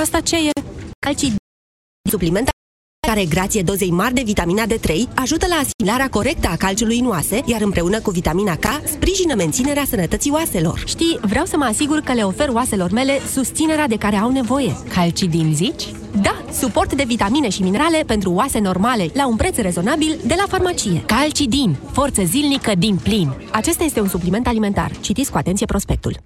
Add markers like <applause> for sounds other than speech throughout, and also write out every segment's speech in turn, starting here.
Asta ce e? Calcid supliment care, grație dozei mari de vitamina D3, ajută la asimilarea corectă a calciului în oase, iar împreună cu vitamina K, sprijină menținerea sănătății oaselor. Știi, vreau să mă asigur că le ofer oaselor mele susținerea de care au nevoie. Calcidin zici? Da, suport de vitamine și minerale pentru oase normale, la un preț rezonabil de la farmacie. Calcidin, forță zilnică din plin. Acesta este un supliment alimentar. Citiți cu atenție prospectul.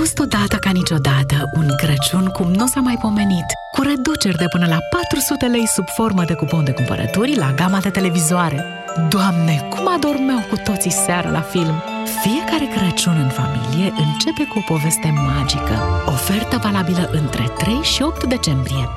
A fost odată ca niciodată un Crăciun cum nu s-a mai pomenit, cu reduceri de până la 400 lei sub formă de cupon de cumpărături la gama de televizoare. Doamne, cum adormeau cu toții seara la film! Fiecare Crăciun în familie începe cu o poveste magică. Ofertă valabilă între 3 și 8 decembrie.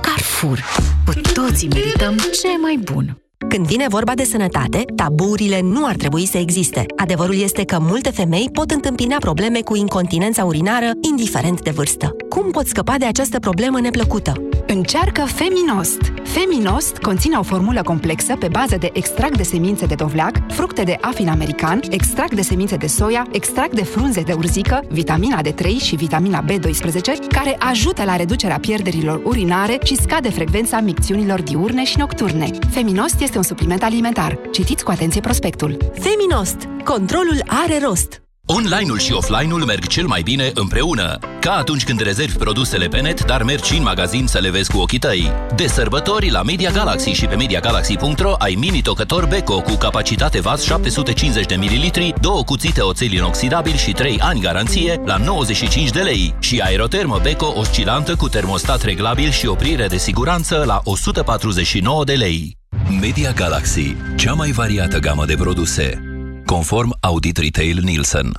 Carrefour. Cu toții merităm ce mai bun! Când vine vorba de sănătate, taburile nu ar trebui să existe. Adevărul este că multe femei pot întâmpina probleme cu incontinența urinară, indiferent de vârstă. Cum pot scăpa de această problemă neplăcută? Încearcă Feminost! Feminost conține o formulă complexă pe bază de extract de semințe de dovleac, fructe de afin american, extract de semințe de soia, extract de frunze de urzică, vitamina D3 și vitamina B12, care ajută la reducerea pierderilor urinare și scade frecvența micțiunilor diurne și nocturne. Feminost este un supliment alimentar. Citiți cu atenție prospectul. Feminost. Controlul are rost. Online-ul și offline-ul merg cel mai bine împreună. Ca atunci când rezervi produsele pe net, dar mergi în magazin să le vezi cu ochii tăi. De sărbători, la Media Galaxy și pe MediaGalaxy.ro ai mini tocător Beko cu capacitate VAS 750 de ml, două cuțite oțel inoxidabil și 3 ani garanție la 95 de lei și aerotermă Beko oscilantă cu termostat reglabil și oprire de siguranță la 149 de lei. Media Galaxy, cea mai variată gamă de produse, conform Audit Retail Nielsen.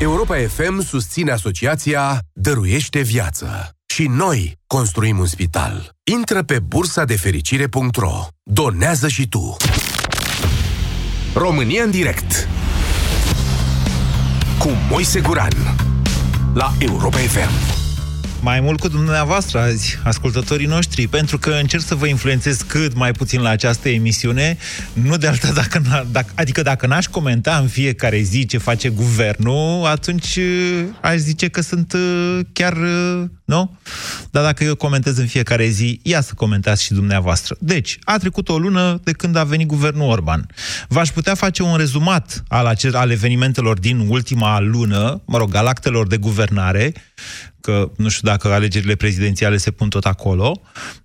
Europa FM susține asociația Dăruiește Viață. Și noi construim un spital. Intră pe bursa de fericire.ro. Donează și tu. România în direct cu Moise Guran la Europa FM. Mai mult cu dumneavoastră azi, ascultătorii noștri, pentru că încerc să vă influențez cât mai puțin la această emisiune, nu de alta dacă, dacă adică dacă n-aș comenta în fiecare zi ce face guvernul, atunci uh, aș zice că sunt uh, chiar, uh, nu? Dar dacă eu comentez în fiecare zi, ia să comentați și dumneavoastră. Deci, a trecut o lună de când a venit guvernul Orban. V-aș putea face un rezumat al, ace- al evenimentelor din ultima lună, mă rog, al actelor de guvernare, că nu știu dacă alegerile prezidențiale se pun tot acolo,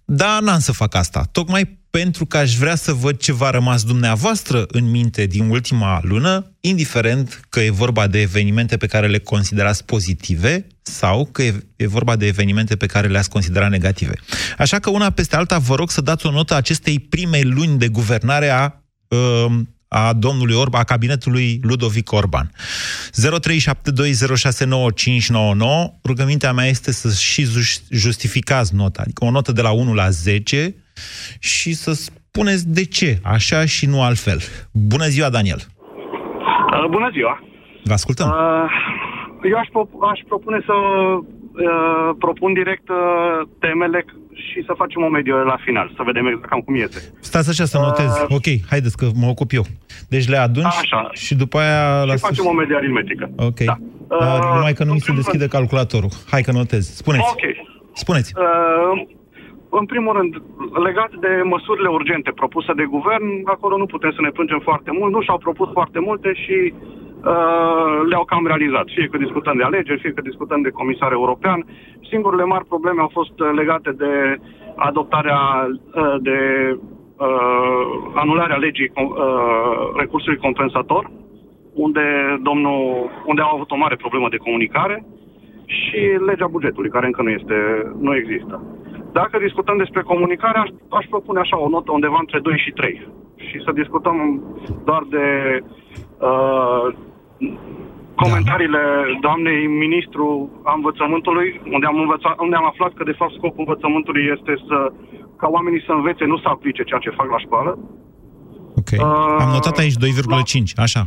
dar n-am să fac asta. Tocmai pentru că aș vrea să văd ce v-a rămas dumneavoastră în minte din ultima lună, indiferent că e vorba de evenimente pe care le considerați pozitive sau că e, e vorba de evenimente pe care le-ați considerat negative. Așa că una peste alta vă rog să dați o notă acestei prime luni de guvernare a uh, a domnului Orban, a cabinetului Ludovic Orban. 0372069599. Rugămintea mea este să și justificați nota, adică o notă de la 1 la 10 și să spuneți de ce, așa și nu altfel. Bună ziua, Daniel! Uh, bună ziua! Vă ascultăm! Uh, eu aș, pro- aș propune să uh, propun direct uh, temele și să facem o mediu la final, să vedem exact cam cum iese. Stați așa să notez. Uh, ok, haideți că mă ocup eu. Deci le adun așa. și după aia... Și la facem o medie aritmetică. Ok. Da. Dar uh, numai că nu mi se deschide calculatorul. Hai că notez. Spuneți. Ok. Spuneți. Uh, în primul rând, legat de măsurile urgente propuse de guvern, acolo nu putem să ne plângem foarte mult. Nu și-au propus foarte multe și Uh, le-au cam realizat. Fie că discutăm de alegeri, fie că discutăm de comisar european. Singurele mari probleme au fost uh, legate de adoptarea, uh, de uh, anularea legii uh, recursului compensator, unde, domnul, unde au avut o mare problemă de comunicare și legea bugetului, care încă nu, este, nu există. Dacă discutăm despre comunicare, aș, aș propune așa o notă undeva între 2 și 3 și să discutăm doar de uh, comentariile doamnei ministru a învățământului, unde am, învățat, unde am aflat că de fapt scopul învățământului este să ca oamenii să învețe, nu să aplice ceea ce fac la școală. Ok. Uh, am notat aici 2,5, la... așa.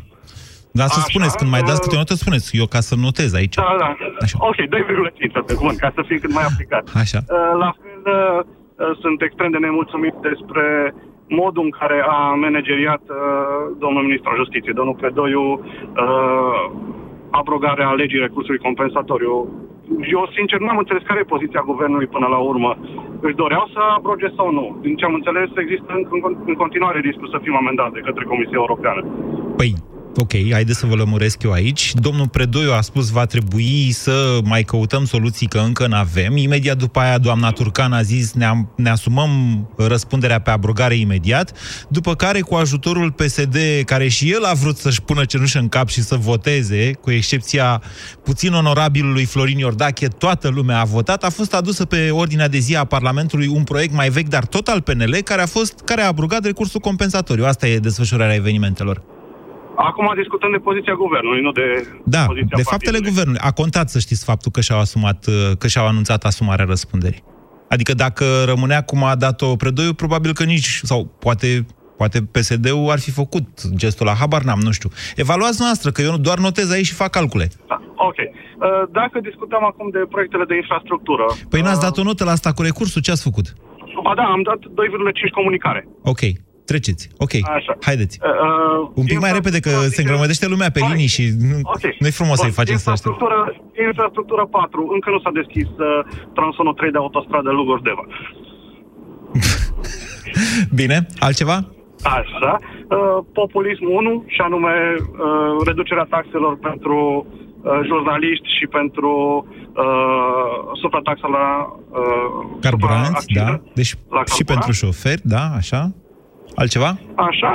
Dar să Așa, spuneți, când mai dați câte o notă, spuneți. Eu ca să notez aici. Da, da. Așa. Ok, 2,5, bun, ca să fim cât mai aplicat. Așa. Uh, la fel, uh, sunt extrem de nemulțumit despre modul în care a manageriat uh, domnul ministru al justiției, domnul Predoiu, uh, abrogarea legii recursului compensatoriu. Eu, sincer, nu am înțeles care e poziția guvernului până la urmă. Își doreau să abroge sau nu? Din ce am înțeles, există în, în, în continuare riscul să fim amendați de către Comisia Europeană. Păi, ok, haideți să vă lămuresc eu aici. Domnul Predoiu a spus va trebui să mai căutăm soluții, că încă nu avem. Imediat după aia, doamna Turcan a zis ne, ne asumăm răspunderea pe abrogare imediat, după care, cu ajutorul PSD, care și el a vrut să-și pună cenușă în cap și să voteze, cu excepția puțin onorabilului Florin Iordache, toată lumea a votat, a fost adusă pe ordinea de zi a Parlamentului un proiect mai vechi, dar tot al PNL, care a, fost, care a abrogat recursul compensatoriu. Asta e desfășurarea evenimentelor. Acum discutăm de poziția guvernului, nu de Da, poziția de faptele partidului. guvernului. A contat, să știți, faptul că și-au asumat, uh, că și-au anunțat asumarea răspunderii. Adică dacă rămânea cum a dat-o Predoiu, probabil că nici, sau poate, poate PSD-ul ar fi făcut gestul la habar n-am, nu știu. Evaluați noastră, că eu doar notez aici și fac calcule. Da, ok. Uh, Dacă discutăm acum de proiectele de infrastructură... Păi n-ați uh, dat o notă la asta cu recursul, ce ați făcut? Ba da, am dat 2,5 comunicare. Ok, treceți. Ok, Așa. haideți. Uh, uh, Un pic mai repede, că se îngrămădește lumea pe Hai. linii și nu, Ok. nu-i frumos să-i Bun, facem să aștepte. infrastructură, infrastructură 4. Încă nu s-a deschis uh, tronsonul 3 de autostradă Lugoj-Deva. <laughs> Bine, altceva? Așa. Uh, populism 1, și anume uh, reducerea taxelor pentru uh, jurnaliști și pentru uh, suprataxa la uh, Carburanți, supraacciza da. Deci la și carburant. pentru șoferi, da, așa. Altceva? Așa.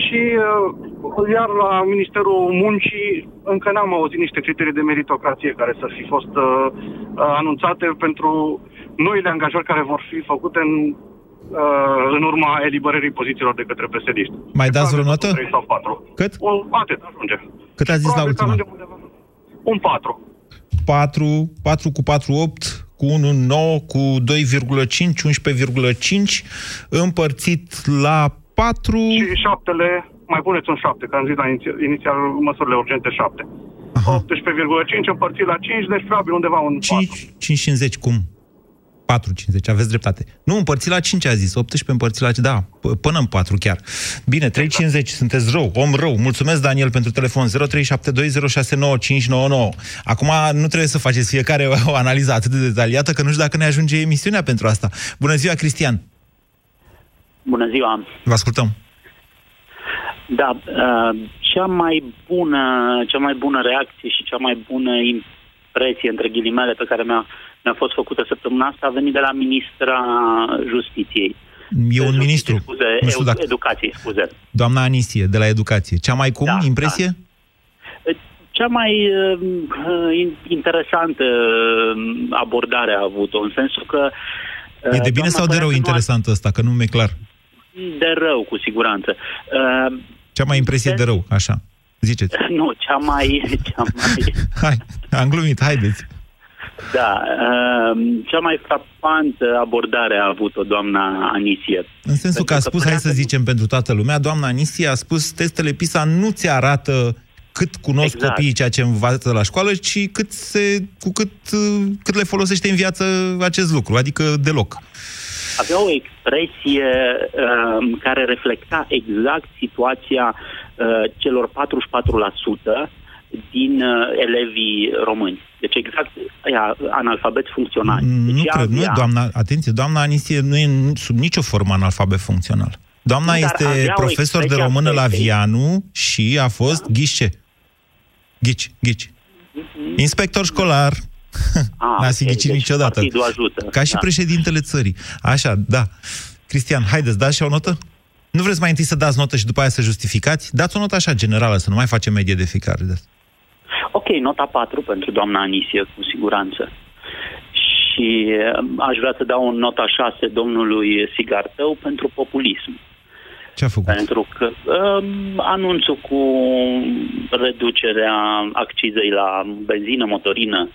Și uh, iar la Ministerul Muncii încă n-am auzit niște criterii de meritocrație care să fi fost uh, uh, anunțate pentru noile angajări care vor fi făcute în, uh, în urma eliberării pozițiilor de către psd Mai dați vreo notă? 3 sau 4. Cât? O, atât, ajunge. Cât ați zis la Probabil că ultima? ajungem undeva. Un 4. 4, 4 cu 4, 8, cu 1, 9, cu 2,5, 11,5, împărțit la 4... Și șaptele, mai puneți un 7, că am zis la inițial, inițial măsurile urgente 7. Aha. 18,5 împărțit la 5, deci probabil undeva un 4. 5, 5,50, cum? 4,50, aveți dreptate. Nu, împărțit la 5 a zis, 18 împărțit la 5, da, p- până în 4 chiar. Bine, 3,50, sunteți rău, om rău. Mulțumesc, Daniel, pentru telefon, 0372069599. Acum nu trebuie să faceți fiecare o analiză atât de detaliată, că nu știu dacă ne ajunge emisiunea pentru asta. Bună ziua, Cristian! Bună ziua! Vă ascultăm. Da, uh, cea mai bună, cea mai bună reacție și cea mai bună impresie, între ghilimele, pe care mi-a, mi-a fost făcută săptămâna asta a venit de la ministra Justiției. E un Justiție, ministru. Scuze, Nu știu eu- dacă... Educației, scuze. Doamna Anisie, de la Educație. Cea mai cum Da, impresie? Cea mai uh, in- interesantă uh, abordare a avut-o, în sensul că... uh, E de bine doamna sau de rău părea că nu a- interesant ăsta, că nu mi-e clar. De rău, cu siguranță. Uh, Cea mai impresie de rău, așa. Ziceți. <laughs> nu, cea mai... Cea mai <laughs> Hai, am glumit, haideți. Da, uh, cea mai frapantă abordare a avut-o doamna Anisie. În sensul că a Pentru că spus, hai părea să că- zicem pentru toată lumea, doamna Anisie a spus, testele PISA nu ți arată cât cunosc Exact. copiii ceea ce învață la școală, ci cât se, cu cât, uh, cât le folosește în viață acest lucru, adică deloc. Avea o expresie uh, care reflecta exact situația uh, celor 44% din uh, elevii români. Deci exact aia, analfabet funcțional. Deci Nu ea cred, nu e avea- doamna, atenție, doamna Anisie nu e sub nicio formă analfabet funcțional. Doamna Nu, dar este avea o profesor de expresie a română la fetei. Vianu și a fost da. ghice. Ghici, ghici. Inspector școlar. Ah, <laughs> N-a fi ok, ghicit deci niciodată. partidul ajută. Ca și Da. președintele țării. Așa, da. Cristian, haideți, dați și o notă? Nu vreți mai întâi să dați notă și după aia să justificați? Dați o notă așa generală, să nu mai facem medie de fiecare dată. Ok, nota 4 pentru doamna Anisie, cu siguranță. Și uh, aș vrea să dau o nota 6 domnului Sigartău pentru populism. Ce a făcut? Pentru că um, anunțul cu reducerea accizei la benzină, motorină,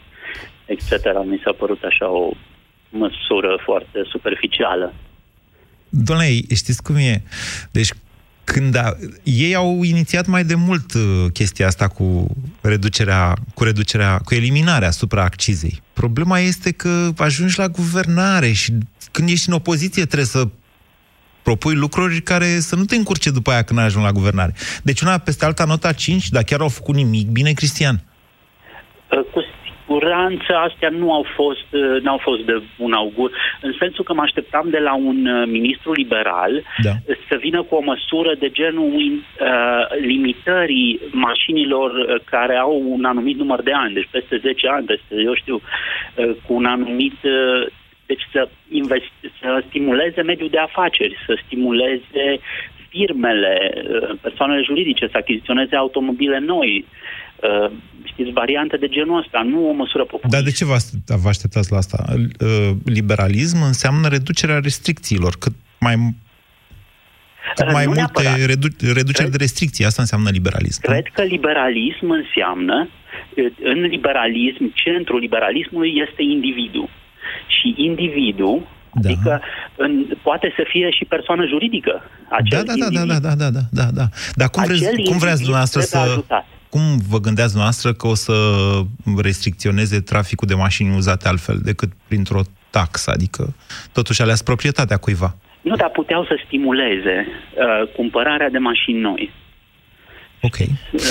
etc. mi s-a părut așa o măsură foarte superficială. Doamne, știți cum e? Deci, când a, ei au inițiat mai de mult uh, chestia asta cu reducerea, cu reducerea, cu eliminarea supraaccizei. Problema este că ajungi la guvernare și când ești în opoziție trebuie să propui lucruri care să nu te încurce după aia când ajung la guvernare. Deci una peste alta nota 5, dar chiar au făcut nimic bine, Cristian. Cu siguranță astea nu au fost, uh, n-au fost de un augur, în sensul că mă așteptam de la un uh, ministru liberal Da. să vină cu o măsură de genul uh, limitării mașinilor uh, care au un anumit număr de ani, deci peste 10 ani, peste, eu știu, uh, cu un anumit... Uh, deci să, invest, să stimuleze mediul de afaceri, să stimuleze firmele, uh, persoanele juridice să achiziționeze automobile noi, uh, știți, variante de genul ăsta, nu o măsură populistă. Dar de ce vă ați- vă așteptați la asta? Uh, Liberalism înseamnă reducerea restricțiilor, cât mai cât Uh, mai nu multe neapărat. redu- reduceri de restricții. Asta înseamnă liberalism. nu? Cred că liberalism înseamnă, în liberalism, centrul liberalismului este individul. Și individul, Da. adică în, poate să fie și persoană juridică. Acel Da, da, da, da, individ. da, da, da, da, da. Dar cum vreți, Acel cum vreți individ dumneavoastră trebuie să... ajutat. Cum vă gândeați dumneavoastră că o să restricționeze traficul de mașini uzate altfel decât printr-o taxă? Adică, totuși, aleați proprietatea cuiva. Nu, dar puteau să stimuleze uh, cumpărarea de mașini noi. Ok. Uh,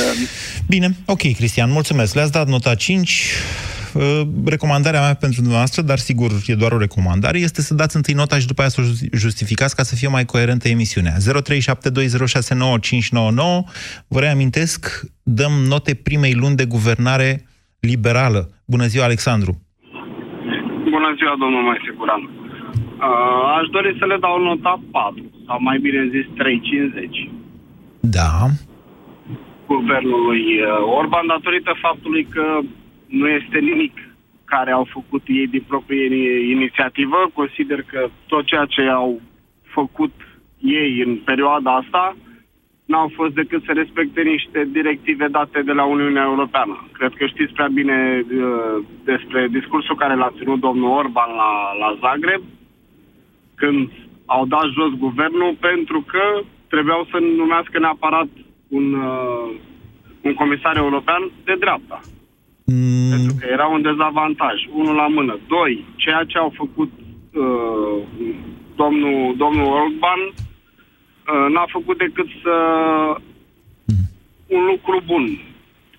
Bine, ok, Cristian, mulțumesc. Le-ați dat nota 5. Uh, Recomandarea mea pentru dumneavoastră, dar sigur e doar o recomandare, este să dați întâi nota și după aia să o justi- justificați ca să fie mai coerentă emisiunea. 0372069599. Vă reamintesc, dăm note primei luni de guvernare liberală. Bună ziua, Alexandru! Bună ziua, domnul mai siguran. Uh, aș dori să le dau nota 4, sau mai bine zis 3,50 Da, guvernului uh, Orban datorită faptului că nu este nimic care au făcut ei din proprie ini- inițiativă. Consider că tot ceea ce au făcut ei în perioada asta n-au fost decât să respecte niște directive date de la Uniunea Europeană. Cred că știți prea bine uh, despre discursul care l-a ținut domnul Orban la, la Zagreb, când au dat jos guvernul pentru că trebuiau să numească neapărat un, uh, un comisar european de dreapta. Mm, Pentru că era un dezavantaj. Unul la mână. Doi, ceea ce au făcut uh, domnul, domnul Orban uh, n-a făcut decât să un lucru bun.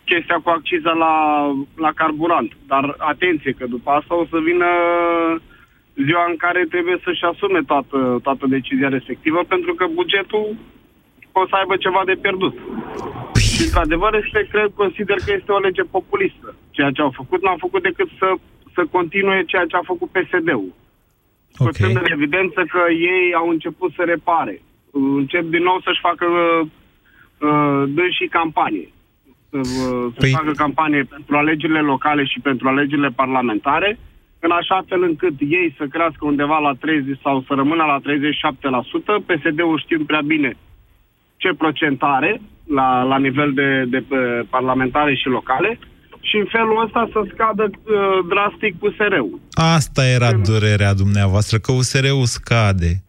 Chestia cu acciza la, la carburant. Dar atenție că după asta o să vină ziua în care trebuie să-și asume toată, toată decizia respectivă pentru că bugetul o să aibă ceva de pierdut. Și într-adevăr este, cred, consider că este o lege populistă. Ceea ce au făcut n-au făcut decât să, să continue ceea ce a făcut PSD-ul. Scoțând în evidență că ei au început să repare. Încep din nou să-și facă uh, dânsii campanie. Să, uh, să Păi- facă campanie pentru alegerile locale și pentru alegerile parlamentare, în așa fel încât ei să crească undeva la 30 sau să rămână la 37%. PSD-ul știm prea bine ce procentare la, la nivel de, de uh, parlamentare și locale și în felul ăsta să scadă uh, drastic USR-ul. asta era durerea dumneavoastră, că USR-ul scade.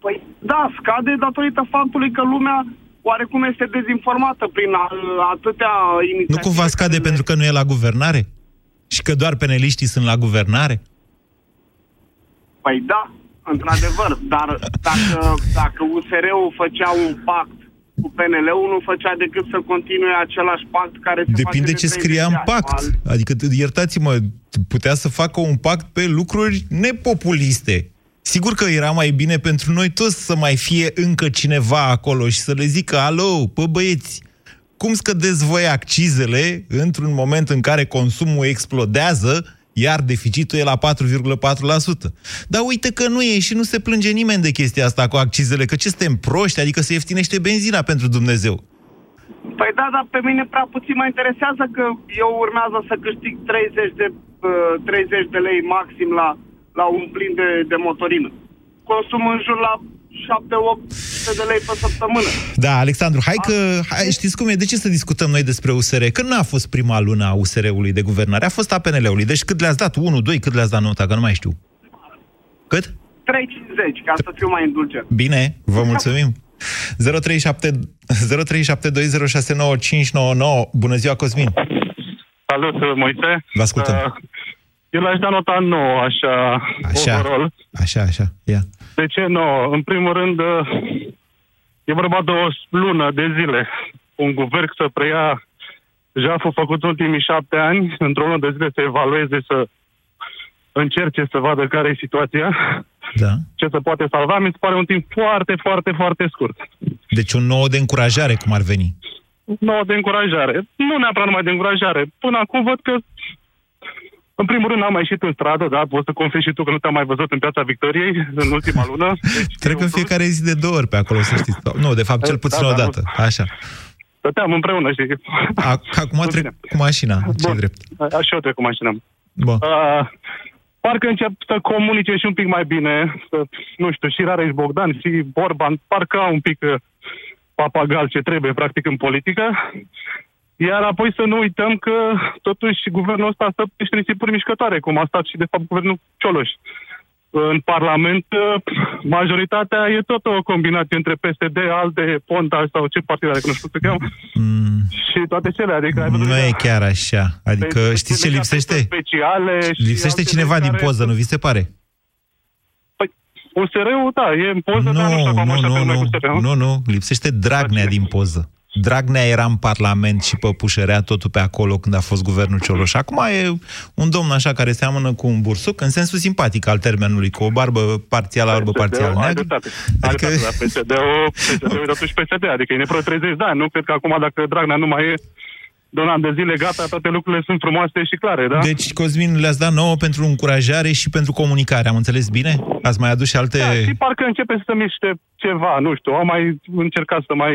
Păi da, scade datorită faptului că lumea oarecum este dezinformată prin a, atâtea inițiative. Nu cumva scade care le- pentru că nu e la guvernare? Și că doar peneliștii sunt la guvernare? Păi da, într-adevăr, dar <laughs> dacă, dacă USR-ul făcea un pact cu PNL-ul, nu făcea decât să continue același pact care se Depinde face de ce 30 scria de în ani. pact. Al- Adică, iertați-mă, putea să facă un pact pe lucruri nepopuliste. Sigur că era mai bine pentru noi toți să mai fie încă cineva acolo și să le zică, alo, bă băieți, cum scădeți voi accizele într-un moment în care consumul explodează, iar deficitul e la 4,4%. Dar uite că nu e și nu se plânge nimeni de chestia asta cu accizele, că ce suntem proști, adică se ieftinește benzina pentru Dumnezeu. Păi da, dar pe mine prea puțin mă interesează că eu urmează să câștig 30 de, uh, 30 de lei maxim la, la un plin de, de motorină. Consum în jur la 7-8 de lei pe săptămână. Da, Alexandru, hai că... Hai, știți cum e? De ce să discutăm noi despre USR? Că nu a fost prima lună a USR-ului de guvernare, a fost a PNL-ului. Deci cât le-ați dat? 1, 2, cât le-ați dat nota? Că nu mai știu. Cât? 3,50, ca să fiu mai indulgent. Bine, vă mulțumim. 037 0372069599. Bună ziua, Cosmin. Salut, Moise. Vă ascultăm. Uh, eu l-aș da nota 9, așa, Așa. overall. Așa, așa. Ia. De ce nu? În primul rând, uh, e vorba de o lună de zile. Un guvern să preia jaful făcut în ultimii șapte ani, într-o lună de zile să evalueze, să încerce să vadă care e situația, Da. ce se poate salva, mi se pare un timp foarte, foarte, foarte scurt. Deci un nou de încurajare, cum ar veni. nouă de încurajare. Nu neapărat numai de încurajare. Până acum văd că, în primul rând, n-am mai ieșit în stradă, da? Poți să confesi și tu că nu te-am mai văzut în Piața Victoriei <laughs> în ultima lună. Deci, Cred că în fiecare zi de două ori pe acolo, să știți. Nu, de fapt, cel puțin Da, o da, dată. Așa. Stăteam împreună, știi? A- Acum Nu trec bine. cu mașina, ce Bun. drept. Așa eu trec cu mașina. Bun. Uh, parcă încep să comunice și un pic mai bine, să, nu știu, și Rareș Bogdan și Borban, parcă au un pic uh, papagal ce trebuie, practic, în politică. Iar apoi să nu uităm că, totuși, guvernul ăsta stă pe niște nisipuri mișcătoare, cum a stat și, de fapt, guvernul Cioloș. În Parlament, uh, majoritatea e tot o combinație între PSD, ALDE, Ponta sau ce partid are, că nu știu cum se cheamă, Mm, și toate cele. Adică, ai văzut nu că- e chiar așa. Adică, Deci, știți ce legate lipsește? Speciale și Lipsește alte cineva din care- poză, nu vi se pare? Păi, USR-ul, da, e în poză, dar nu știu Nu, acum nu, așa nu, pe nu, cu USR-ul. nu, nu, lipsește Dragnea din poză. Dragnea era în Parlament și păpușărea totul pe acolo când a fost guvernul Cioloș. Acum e un domn așa care seamănă cu un bursuc, în sensul simpatic al termenului, cu o barbă parțială albă, parțial PSD-ul, ai neagră. dreptate. Ai Adică- dreptate, dar PSD-ul, <laughs> PSD-ul e totuși PSD, adică e nepră 30 de ani. Nu cred că acum, dacă Dragnea nu mai e de un an de zile, gata, toate lucrurile sunt frumoase și clare, da? Deci, Cosmin, le-ați dat nouă pentru încurajare și pentru comunicare. Am înțeles bine? Ați mai adus și alte... Da, și parcă începe să miște ceva, nu știu, au mai încercat să mai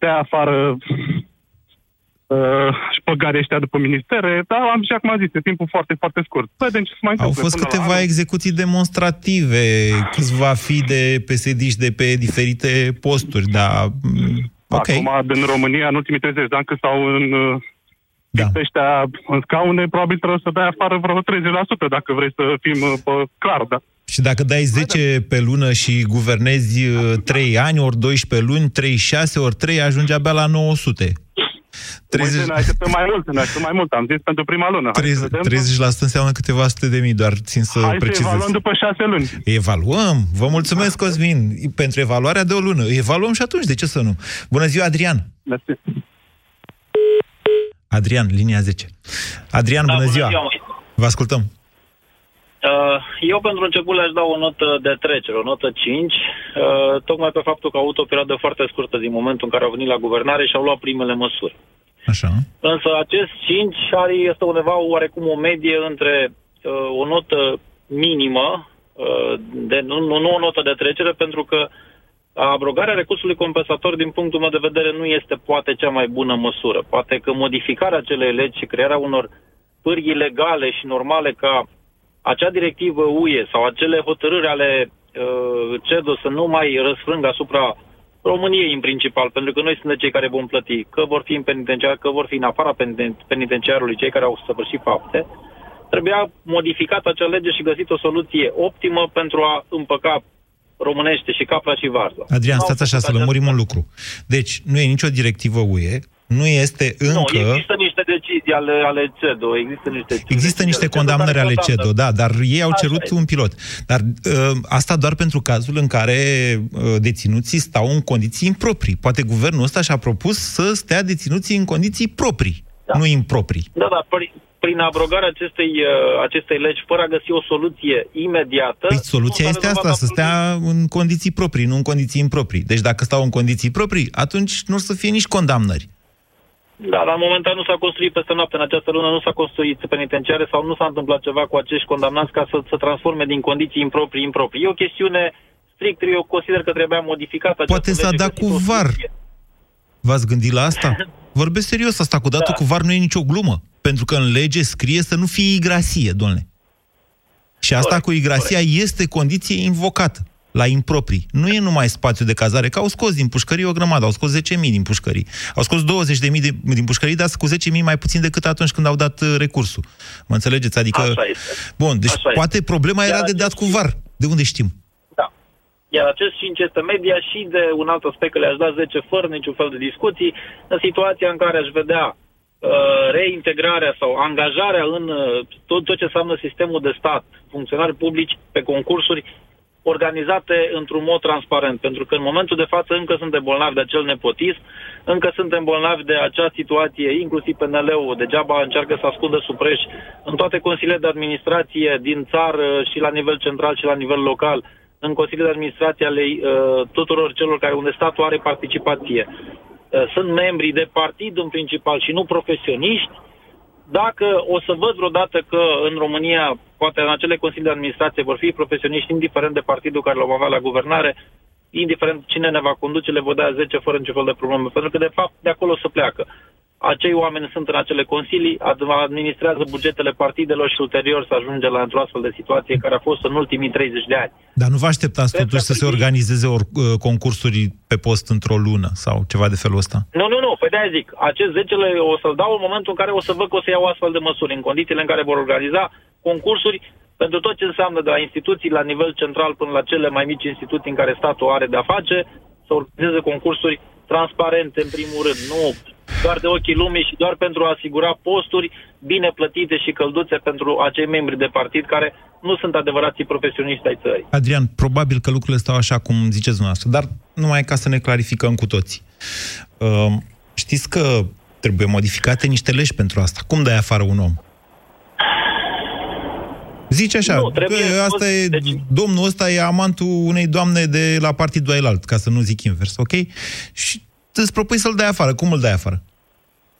dea afară uh, șpăgarii ăștia după ministere, dar am și acum zis, e timpul foarte, foarte scurt. Vedem ce se mai Au întâmplă. fost până la câteva anul. execuții demonstrative, câțiva fi de psd de pe diferite posturi, dar... mm, Ok, Acum, în România, în ultimii 30 de ani, cât stau în uh, da. ăștia în scaune, probabil trebuie să dai afară vreo 30%, dacă vrei să fim uh, bă, clar, da? Și dacă dai 10 pe lună și guvernezi uh, 3 ani, ori 12 luni, 36 ori 3, ajungi abia la 900. 30, Uite, ne așteptăm mai mult, ne așteptăm mai mult, am zis pentru prima lună. Hai să 30, vedem. 30% înseamnă câteva sute de mii, doar țin să Hai să precizez. evaluăm după șase luni. Evaluăm. Vă mulțumesc, Cosmin, pentru evaluarea de o lună. Evaluăm și atunci, de ce să nu? Bună ziua, Adrian. Mersi. Adrian, linia 10. Adrian, Da, bună, bună ziua. ziua, măi. Vă ascultăm. Uh, Eu pentru început le-aș da o notă de trecere, o notă 5, uh, tocmai pe faptul că au avut o perioadă foarte scurtă din momentul în care au venit la guvernare și au luat primele măsuri. Așa. Însă acest 5 are, este undeva oarecum o medie între uh, o notă minimă, uh, de, nu, nu, nu o notă de trecere, pentru că abrogarea recursului compensator, din punctul meu de vedere, nu este poate cea mai bună măsură. Poate că modificarea acelei legi și crearea unor pârghii legale și normale ca acea directivă UE sau acele hotărâri ale uh, CEDO să nu mai răsfrângă asupra României în principal, pentru că noi suntem cei care vom plăti, că vor fi în penitenciar, că vor fi în afara peniten- penitenciarului cei care au săvârșit fapte, trebuia modificată acea lege și găsit o soluție optimă pentru a împăca românește și capra și varză. Adrian, Nu au stați așa, făcut să lămurim un lucru. Deci, nu e nicio directivă UE, nu este Nu, încă... există niște decizii ale, ale CEDO, există niște... Există decizii niște ale CEDO condamnări care ale condamnă. CEDO, da, dar ei au Așa cerut este. un pilot. Dar uh, asta doar pentru cazul în care uh, deținuții stau în condiții improprii. Poate guvernul ăsta și-a propus să stea deținuții în condiții proprii, Da. nu improprii. Da, da, prin, prin abrogarea acestei, uh, acestei legi, fără a găsi o soluție imediată... Păi soluția nu s-a este rezolvat asta, să absolut stea în condiții proprii, nu în condiții improprii. Deci dacă stau în condiții proprii, atunci nu o să fie nici condamnări. Da, dar momentan nu s-a construit peste noapte. În această lună nu s-a construit penitenciare sau nu s-a întâmplat ceva cu acești condamnați ca să se transforme din condiții improprii improprii. E o chestiune strict, eu consider că trebuia modificată această Poate s-a lege, dat găsit cu o var. soluție. V-ați gândit la asta? <laughs> Vorbesc serios, asta cu datul Da. cu var nu e nicio glumă. Pentru că în lege scrie să nu fie igrasie, domnule. Și asta Corect, cu igrasia este condiție invocată la improprii. Nu e numai spațiu de cazare, că au scos din pușcării o grămadă, au scos 10.000 din pușcării. Au scos 20.000 de, din pușcării, dar cu 10.000 mai puțin decât atunci când au dat uh, recursul. Mă înțelegeți? Adică... Așa este. Bun, deci Așa este. poate problema era Iar de dat acest- cu var. De unde știm? Da. Iar acest 5 este media și de un alt aspect că le-aș da 10 fără niciun fel de discuții, în situația în care aș vedea uh, reintegrarea sau angajarea în uh, tot, tot ce înseamnă sistemul de stat, funcționari publici pe concursuri, organizate într-un mod transparent, pentru că în momentul de față încă suntem bolnavi de acel nepotism, încă suntem bolnavi de acea situație, inclusiv PNL-ul, degeaba încearcă să ascundă supreș în toate consiliile de administrație din țară și la nivel central și la nivel local, în consiliile de administrație ale uh, tuturor celor care unde statul are participație. Uh, sunt membri de partid în principal și nu profesioniști, dacă o să văd vreodată că în România, poate în acele consilii de administrație, vor fi profesioniști, indiferent de partidul care l-au avea la guvernare, indiferent cine ne va conduce, le vor da 10 fără niciun fel de probleme. Pentru că, de fapt, de acolo se pleacă acei oameni sunt în acele consilii, administrează bugetele partidelor și ulterior să ajunge la într-o astfel de situație care a fost în ultimii 30 de ani. Dar nu vă așteptați Cred totuși să se organizeze or, uh, concursuri pe post într-o lună sau ceva de felul ăsta? Nu, nu, nu, păi de zic, acest 10 o să-l dau în momentul în care o să văd că o să iau astfel de măsuri, în condițiile în care vor organiza concursuri pentru tot ce înseamnă de la instituții la nivel central până la cele mai mici instituții în care statul are de-a face, să organizeze concursuri transparente în primul rând, nu doar de ochii lumii și doar pentru a asigura posturi bine plătite și călduțe pentru acei membri de partid care nu sunt adevărații profesioniști ai țării. Adrian, probabil că lucrurile stau așa cum ziceți dumneavoastră, dar numai ca să ne clarificăm cu toții. Uh, știți că trebuie modificate niște legi pentru asta. Cum dai afară un om? Zice așa, nu, că asta e, deci... domnul ăsta e amantul unei doamne de la partidul alt, ca să nu zic invers, ok? Și îți propui să-l dai afară. Cum îl dai afară?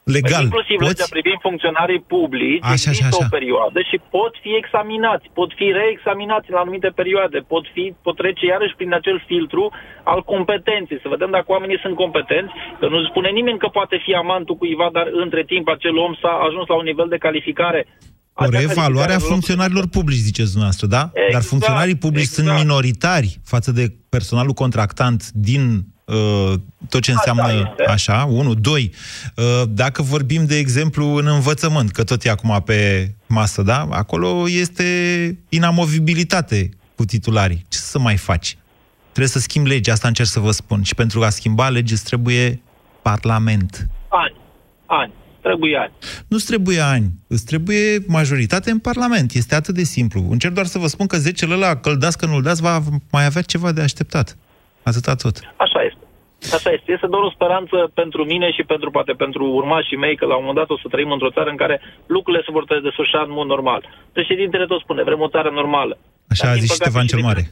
Legal. Păi inclusiv Poți? legea privind funcționarii publici așa, există așa, așa. o perioadă și pot fi examinați, pot fi reexaminați în anumite perioade, pot, fi, pot trece iarăși prin acel filtru al competenței, să vedem dacă oamenii sunt competenți, că nu spune nimeni că poate fi amantul cuiva, dar între timp acel om s-a ajuns la un nivel de calificare o reevaluare a funcționarilor publici, ziceți dumneavoastră, da? Exact, Dar funcționarii publici exact. sunt minoritari față de personalul contractant din Uh, tot ce înseamnă Asta așa, unu. Doi, uh, dacă vorbim, de exemplu, în învățământ, că tot e acum pe masă, da? Acolo este inamovibilitate cu titularii. Ce să mai faci? Trebuie să schimbi legea, asta încerc să vă spun. Și pentru a schimba lege îți trebuie parlament. Ani. Ani. Trebuie ani. Nu-ți trebuie ani. Îți trebuie majoritate în Parlament. Este atât de simplu. Încerc doar să vă spun că 10 ăla, căldați că nu-l dați, va mai avea ceva de așteptat. Atâta tot. Așa este. Asta este. Este doar o speranță pentru mine și pentru poate pentru urmașii mei că la un moment dat o să trăim într-o țară în care lucrurile se vor desfășura în mod normal. Președintele tot spune, vrem o țară normală. Așa Dar, a zis Ștefan cel Mare. <laughs>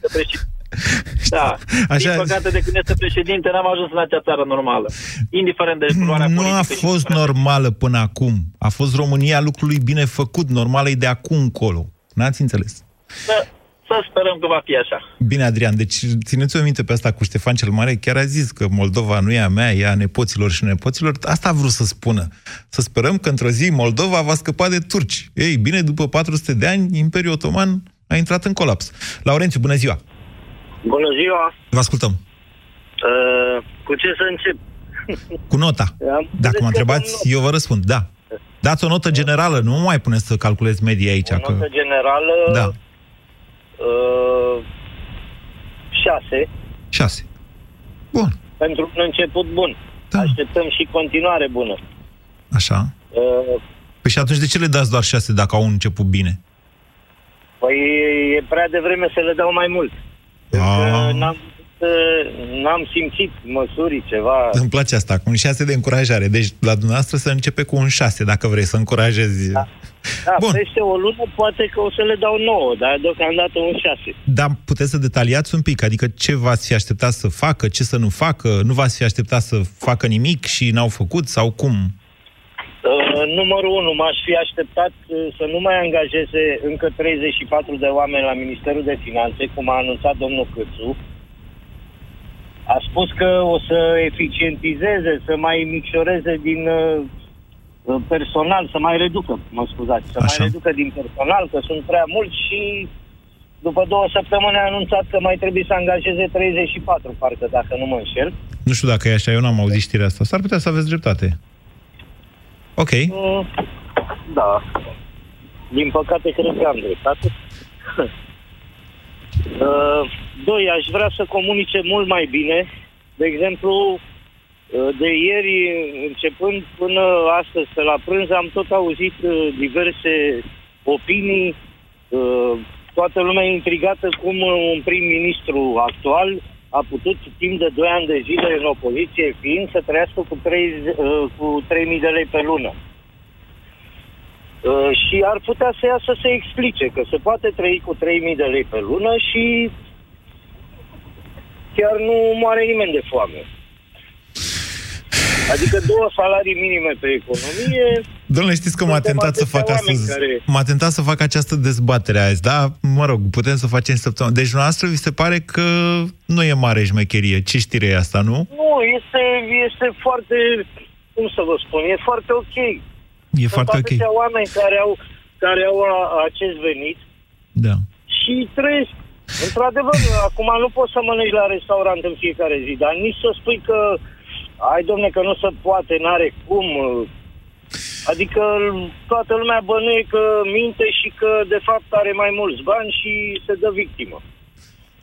Da. Așa... Din păcate, de când este președinte, n-am ajuns în acea țară normală. Indiferent de culoarea Nu a fost normală până acum. A fost România lucrului bine făcut. Normală e de acum încolo. N-ați înțeles? Da. Să sperăm că va fi așa. Bine, Adrian, deci țineți o minte pe asta cu Ștefan cel Mare, chiar a zis că Moldova nu e a mea, e a nepoților și nepoților. Asta a vrut să spună. Să sperăm că într-o zi Moldova va scăpa de turci. Ei, bine, după 400 de ani, Imperiul Otoman a intrat în colaps. Laurențiu, bună ziua! Bună ziua! Vă ascultăm! Uh, cu ce să încep? Cu nota. Dacă mă întrebați, eu vă răspund, da. Dați o notă generală, nu mai puneți să calculezi media aici. O notă că... generală... Da. Uh, șase. Șase. Bun. Pentru un început bun. Da. Așteptăm și continuare bună. Așa. Uh, păi și atunci de ce le dați doar șase dacă au început bine? Păi e prea devreme să le dau mai mult. Ah. N-am n-am simțit măsuri, ceva... Îmi place asta, cu un șase de încurajare. Deci, la dumneavoastră să începe cu un șase, dacă vrei să încurajezi... Da, da Bun. peste o lună poate că o să le dau nouă, dar deocamdată un șase. Dar puteți să detaliați un pic, adică ce v-ați fi așteptat să facă, ce să nu facă, nu v-ați fi așteptat să facă nimic și n-au făcut, sau cum? Uh, numărul 1, m-aș fi așteptat uh, să nu mai angajeze încă 34 de oameni la Ministerul de Finanțe, cum a anunțat domnul Câțu, a spus că o să eficientizeze, să mai micșoreze din uh, personal, să mai reducă, mă scuzați, să Așa. mai reducă din personal, că sunt prea mulți și după două săptămâni a anunțat că mai trebuie să angajeze 34, parcă, dacă nu mă înșel. Nu știu dacă e așa, eu n-am auzit știrea asta. S-ar putea să aveți dreptate. Ok. Mm, da. Din păcate, cred că am dreptate. <laughs> Uh, doi, aș vrea să comunice mult mai bine. De exemplu, uh, de ieri, începând până astăzi, pe la prânz, am tot auzit uh, diverse opinii, toată lumea e intrigată cum un prim-ministru actual a putut timp de 2 ani de zile în opoziție fiind să trăiască cu, 3, uh, cu 3.000 de lei pe lună. Uh, și ar putea să iasă să se explice că se poate trăi cu 3.000 de lei pe lună și chiar nu moare nimeni de foame. Adică două salarii minime pe economie. Domnule, știți că m-a tentat să fac astăzi, care... m-a tentat să fac această dezbatere azi, da? Mă rog, putem să facem săptămâna. Deci, noastră vi se pare că nu e mare șmecherie. Ce știre e asta, nu? Nu, este, este foarte, cum să vă spun, e foarte ok. E Sunt foarte ok. oameni care au, care au a, acest venit da. și trăiesc. Într-adevăr, <laughs> acum nu poți să mănânci la restaurant în fiecare zi, dar nici să spui că ai, domne, că nu se poate, n-are cum. Adică toată lumea bănuie că minte și că de fapt are mai mulți bani și se dă victimă.